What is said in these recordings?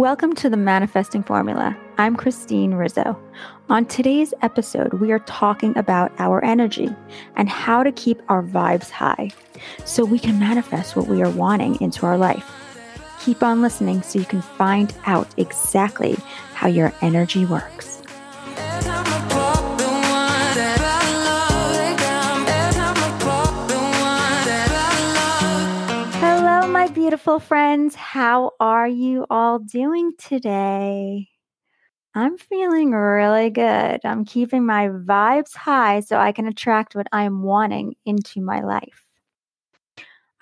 Welcome to the Manifesting Formula. I'm Christine Rizzo. On today's episode, we are talking about our energy and how to keep our vibes high so we can manifest what we are wanting into our life. Keep on listening so you can find out exactly how your energy works. Beautiful friends. How are you all doing today? I'm feeling really good. I'm keeping my vibes high so I can attract what I am wanting into my life.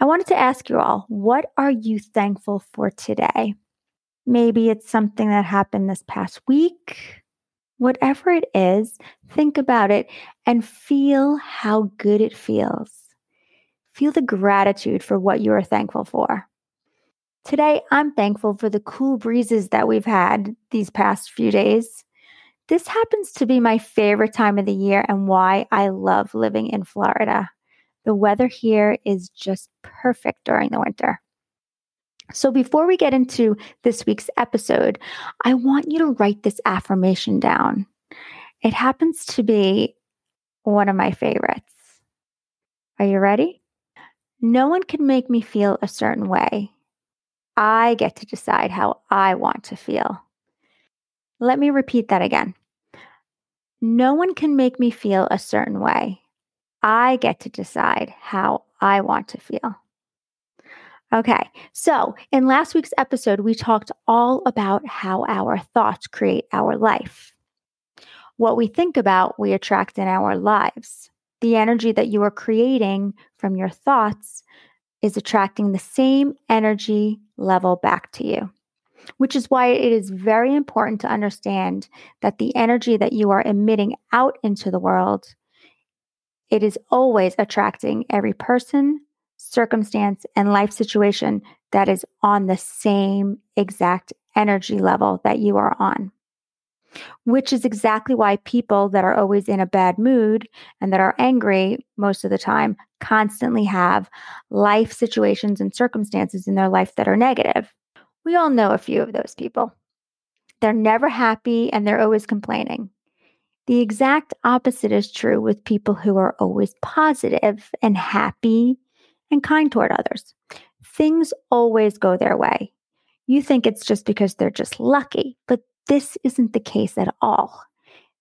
I wanted to ask you all, what are you thankful for today? Maybe it's something that happened this past week. Whatever it is, think about it and feel how good it feels. Feel the gratitude for what you are thankful for. Today, I'm thankful for the cool breezes that we've had these past few days. This happens to be my favorite time of the year and why I love living in Florida. The weather here is just perfect during the winter. So, before we get into this week's episode, I want you to write this affirmation down. It happens to be one of my favorites. Are you ready? No one can make me feel a certain way. I get to decide how I want to feel. Let me repeat that again. No one can make me feel a certain way. I get to decide how I want to feel. Okay, so in last week's episode, we talked all about how our thoughts create our life. What we think about, we attract in our lives. The energy that you are creating from your thoughts is attracting the same energy level back to you, which is why it is very important to understand that the energy that you are emitting out into the world, it is always attracting every person, circumstance, and life situation that is on the same exact energy level that you are on which is exactly why people that are always in a bad mood and that are angry most of the time constantly have life situations and circumstances in their life that are negative. We all know a few of those people. They're never happy and they're always complaining. The exact opposite is true with people who are always positive and happy and kind toward others. Things always go their way. You think it's just because they're just lucky, but this isn't the case at all.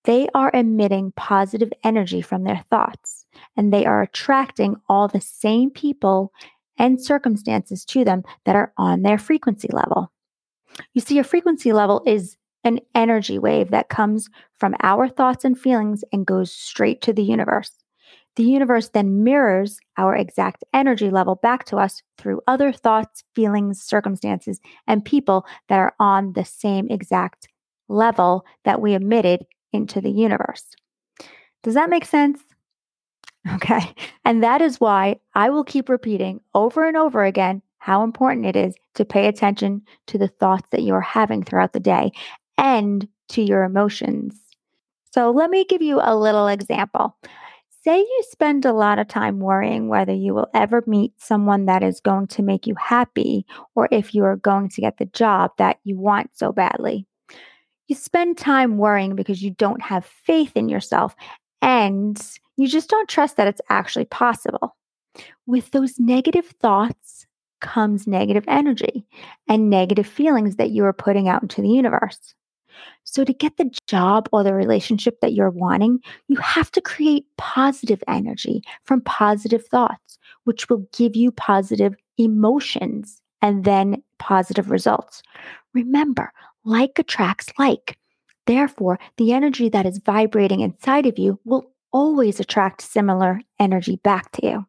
They are emitting positive energy from their thoughts, and they are attracting all the same people and circumstances to them that are on their frequency level. You see, a frequency level is an energy wave that comes from our thoughts and feelings and goes straight to the universe. The universe then mirrors our exact energy level back to us through other thoughts, feelings, circumstances, and people that are on the same exact level that we emitted into the universe. Does that make sense? Okay. And that is why I will keep repeating over and over again how important it is to pay attention to the thoughts that you are having throughout the day and to your emotions. So let me give you a little example. Say you spend a lot of time worrying whether you will ever meet someone that is going to make you happy or if you are going to get the job that you want so badly. You spend time worrying because you don't have faith in yourself and you just don't trust that it's actually possible. With those negative thoughts comes negative energy and negative feelings that you are putting out into the universe. So, to get the job or the relationship that you're wanting, you have to create positive energy from positive thoughts, which will give you positive emotions and then positive results. Remember, like attracts like. Therefore, the energy that is vibrating inside of you will always attract similar energy back to you.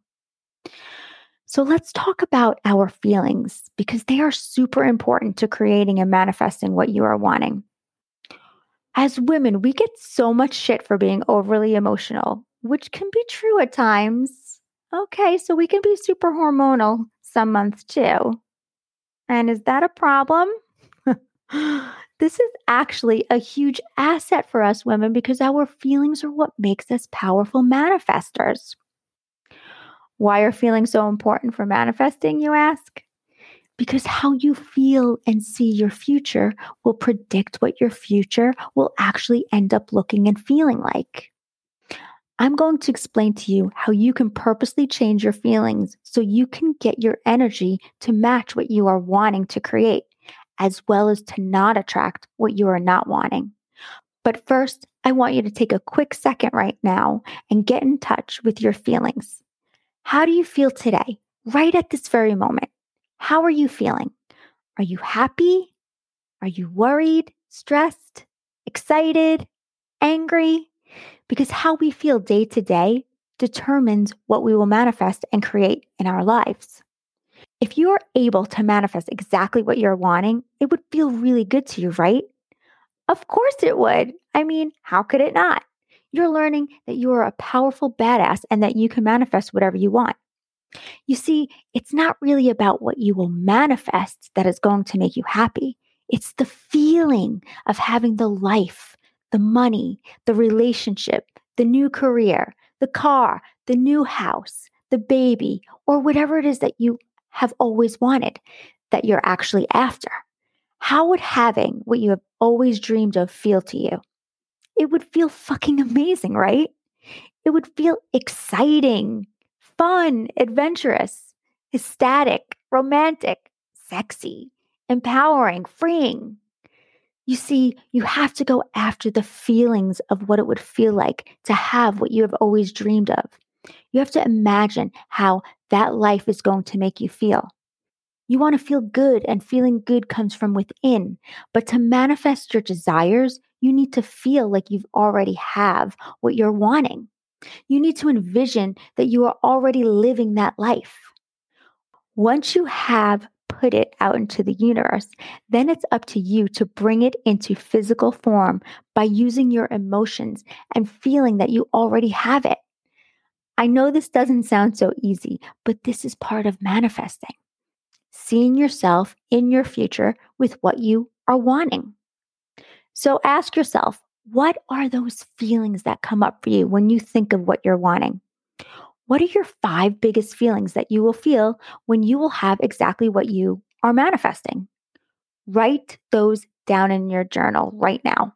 So let's talk about our feelings because they are super important to creating and manifesting what you are wanting. As women, we get so much shit for being overly emotional, which can be true at times. Okay, so we can be super hormonal some months too. And is that a problem? this is actually a huge asset for us women because our feelings are what makes us powerful manifestors. Why are feelings so important for manifesting, you ask? because how you feel and see your future will predict what your future will actually end up looking and feeling like. I'm going to explain to you how you can purposely change your feelings so you can get your energy to match what you are wanting to create, as well as to not attract what you are not wanting. But first, I want you to take a quick second right now and get in touch with your feelings. How do you feel today, right at this very moment? How are you feeling? Are you happy? Are you worried, stressed, excited, angry? because how we feel day to day determines what we will manifest and create in our lives. If you are able to manifest exactly what you're wanting, it would feel really good to you, right? Of course it would. I mean, how could it not? You're learning that you are a powerful badass and that you can manifest whatever you want. You see, it's not really about what you will manifest that is going to make you happy. It's the feeling of having the life the money, the relationship, the new career, the car, the new house, the baby, or whatever it is that you have always wanted that you're actually after. How would having what you have always dreamed of feel to you? It would feel fucking amazing, right? It would feel exciting, fun, adventurous, ecstatic, romantic, sexy, empowering, freeing. You see, you have to go after the feelings of what it would feel like to have what you have always dreamed of. You have to imagine how that life is going to make you feel. You want to feel good, and feeling good comes from within. But to manifest your desires, you need to feel like you've already have what you're wanting. You need to envision that you are already living that life. Once you have put it out into the universe, then it's up to you to bring it into physical form by using your emotions and feeling that you already have it. I know this doesn't sound so easy, but this is part of manifesting. Seeing yourself in your future with what you are wanting. So ask yourself, what are those feelings that come up for you when you think of what you're wanting? What are your five biggest feelings that you will feel when you will have exactly what you are manifesting? Write those down in your journal right now.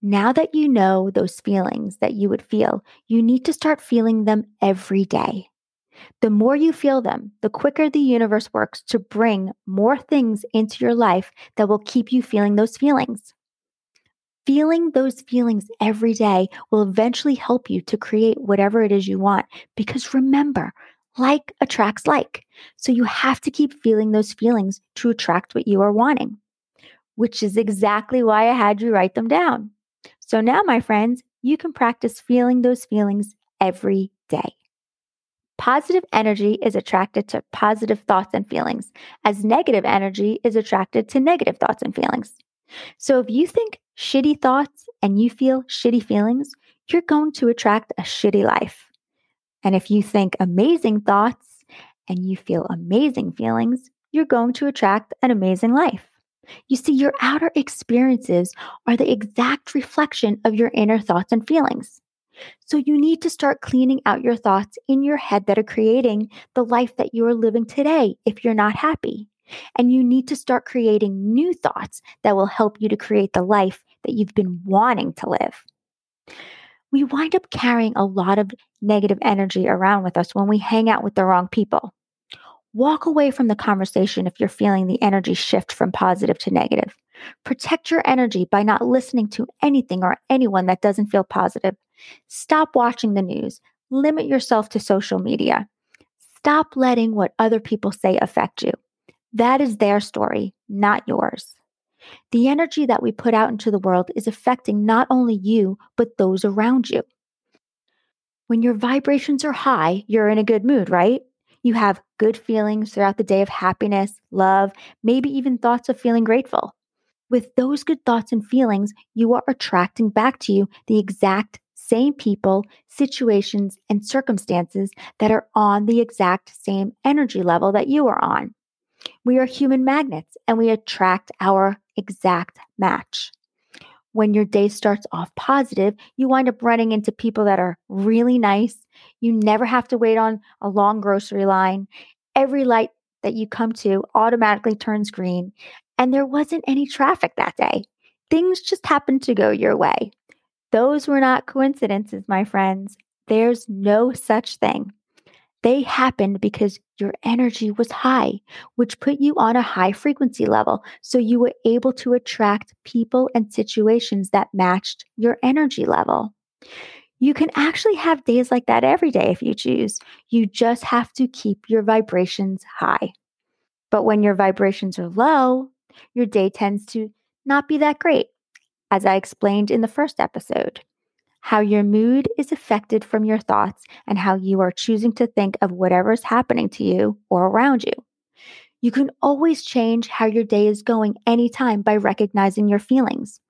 Now that you know those feelings that you would feel, you need to start feeling them every day. The more you feel them, the quicker the universe works to bring more things into your life that will keep you feeling those feelings. Feeling those feelings every day will eventually help you to create whatever it is you want. Because remember, like attracts like. So you have to keep feeling those feelings to attract what you are wanting, which is exactly why I had you write them down. So now, my friends, you can practice feeling those feelings every day. Positive energy is attracted to positive thoughts and feelings, as negative energy is attracted to negative thoughts and feelings. So if you think shitty thoughts and you feel shitty feelings, you're going to attract a shitty life. And if you think amazing thoughts and you feel amazing feelings, you're going to attract an amazing life. You see, your outer experiences are the exact reflection of your inner thoughts and feelings. So you need to start cleaning out your thoughts in your head that are creating the life that you are living today if you're not happy. And you need to start creating new thoughts that will help you to create the life that you've been wanting to live. We wind up carrying a lot of negative energy around with us when we hang out with the wrong people. Walk away from the conversation if you're feeling the energy shift from positive to negative. Protect your energy by not listening to anything or anyone that doesn't feel positive. Stop watching the news. Limit yourself to social media. Stop letting what other people say affect you. That is their story, not yours. The energy that we put out into the world is affecting not only you, but those around you. When your vibrations are high, you're in a good mood, right? You have good feelings throughout the day of happiness, love, maybe even thoughts of feeling grateful. With those good thoughts and feelings, you are attracting back to you the exact same people, situations, and circumstances that are on the exact same energy level that you are on. We are human magnets and we attract our exact match. When your day starts off positive, you wind up running into people that are really nice. You never have to wait on a long grocery line. Every light that you come to automatically turns green and there wasn't any traffic that day. Things just happened to go your way. Those were not coincidences, my friends. There's no such thing. They happened because your energy was high, which put you on a high frequency level. So you were able to attract people and situations that matched your energy level. You can actually have days like that every day if you choose. You just have to keep your vibrations high. But when your vibrations are low, your day tends to not be that great, as I explained in the first episode. How your mood is affected from your thoughts and how you are choosing to think of whatever is happening to you or around you. You can always change how your day is going anytime by recognizing your feelings.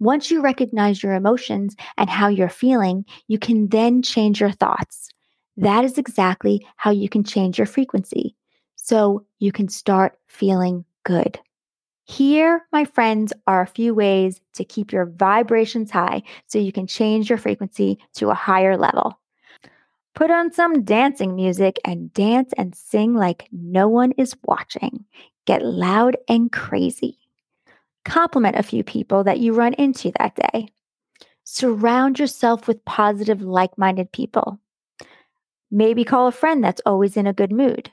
Once you recognize your emotions and how you're feeling, you can then change your thoughts. That is exactly how you can change your frequency. So you can start feeling good. Here, my friends, are a few ways to keep your vibrations high so you can change your frequency to a higher level. Put on some dancing music and dance and sing like no one is watching. Get loud and crazy. Compliment a few people that you run into that day. Surround yourself with positive, like minded people. Maybe call a friend that's always in a good mood.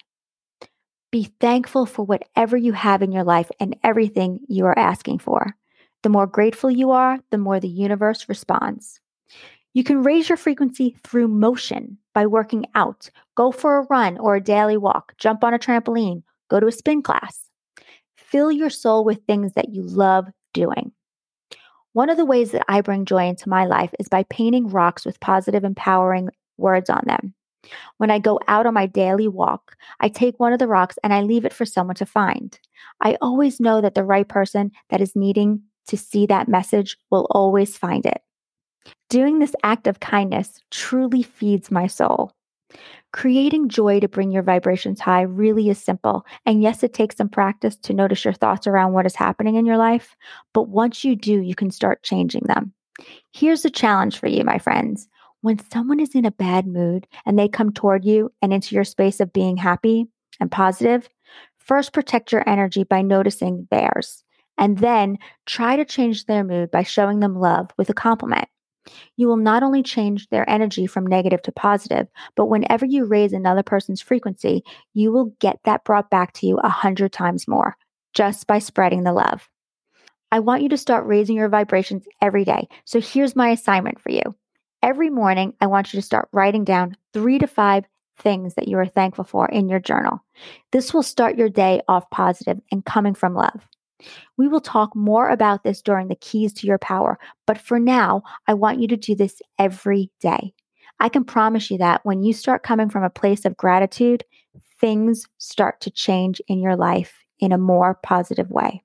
Be thankful for whatever you have in your life and everything you are asking for. The more grateful you are, the more the universe responds. You can raise your frequency through motion by working out. Go for a run or a daily walk, jump on a trampoline, go to a spin class. Fill your soul with things that you love doing. One of the ways that I bring joy into my life is by painting rocks with positive, empowering words on them. When I go out on my daily walk, I take one of the rocks and I leave it for someone to find. I always know that the right person that is needing to see that message will always find it. Doing this act of kindness truly feeds my soul. Creating joy to bring your vibrations high really is simple. And yes, it takes some practice to notice your thoughts around what is happening in your life. But once you do, you can start changing them. Here's a challenge for you, my friends when someone is in a bad mood and they come toward you and into your space of being happy and positive, first protect your energy by noticing theirs. And then try to change their mood by showing them love with a compliment. You will not only change their energy from negative to positive, but whenever you raise another person's frequency, you will get that brought back to you a hundred times more just by spreading the love. I want you to start raising your vibrations every day. So here's my assignment for you. Every morning, I want you to start writing down three to five things that you are thankful for in your journal. This will start your day off positive and coming from love. We will talk more about this during the keys to your power, but for now, I want you to do this every day. I can promise you that when you start coming from a place of gratitude, things start to change in your life in a more positive way.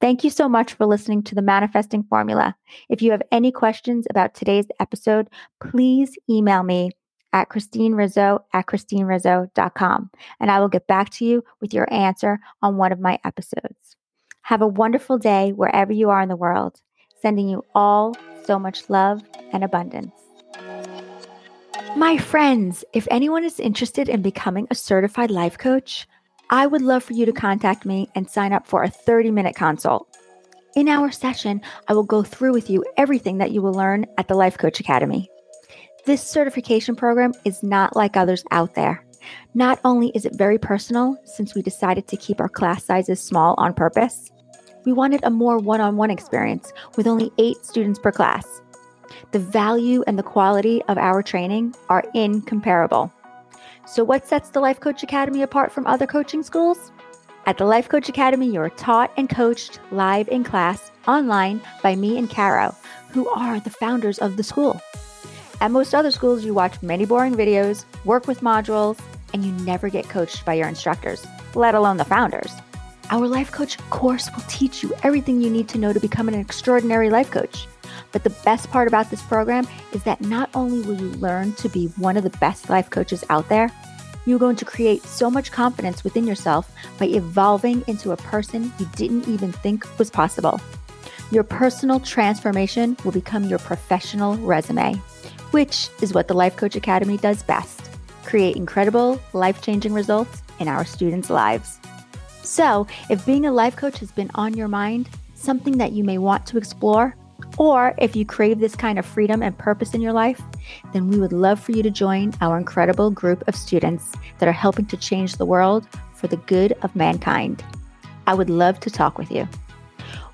Thank you so much for listening to the Manifesting Formula. If you have any questions about today's episode, please email me at Christine Rizzo at ChristineRizzo.com and I will get back to you with your answer on one of my episodes. Have a wonderful day wherever you are in the world. Sending you all so much love and abundance. My friends, if anyone is interested in becoming a certified life coach, I would love for you to contact me and sign up for a 30 minute consult. In our session, I will go through with you everything that you will learn at the Life Coach Academy. This certification program is not like others out there. Not only is it very personal, since we decided to keep our class sizes small on purpose, we wanted a more one on one experience with only eight students per class. The value and the quality of our training are incomparable. So, what sets the Life Coach Academy apart from other coaching schools? At the Life Coach Academy, you are taught and coached live in class online by me and Caro, who are the founders of the school. At most other schools, you watch many boring videos, work with modules, and you never get coached by your instructors, let alone the founders. Our Life Coach course will teach you everything you need to know to become an extraordinary life coach. But the best part about this program is that not only will you learn to be one of the best life coaches out there, you're going to create so much confidence within yourself by evolving into a person you didn't even think was possible. Your personal transformation will become your professional resume, which is what the Life Coach Academy does best. create incredible, life changing results in our students' lives. So, if being a life coach has been on your mind, something that you may want to explore, or if you crave this kind of freedom and purpose in your life, then we would love for you to join our incredible group of students that are helping to change the world for the good of mankind. I would love to talk with you.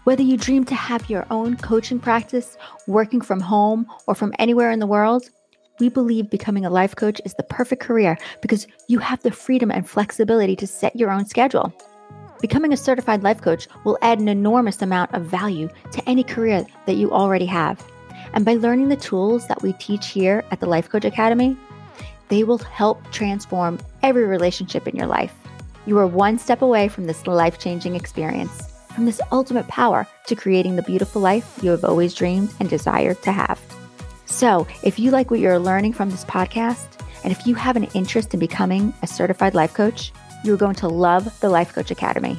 Whether you dream to have your own coaching practice, working from home, or from anywhere in the world, we believe becoming a life coach is the perfect career because you have the freedom and flexibility to set your own schedule. Becoming a certified life coach will add an enormous amount of value to any career that you already have. And by learning the tools that we teach here at the Life Coach Academy, they will help transform every relationship in your life. You are one step away from this life changing experience, from this ultimate power to creating the beautiful life you have always dreamed and desired to have. So, if you like what you're learning from this podcast, and if you have an interest in becoming a certified life coach, you're going to love the Life Coach Academy.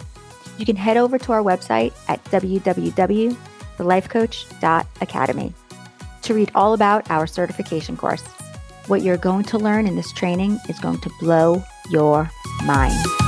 You can head over to our website at www.thelifecoach.academy to read all about our certification course. What you're going to learn in this training is going to blow your mind.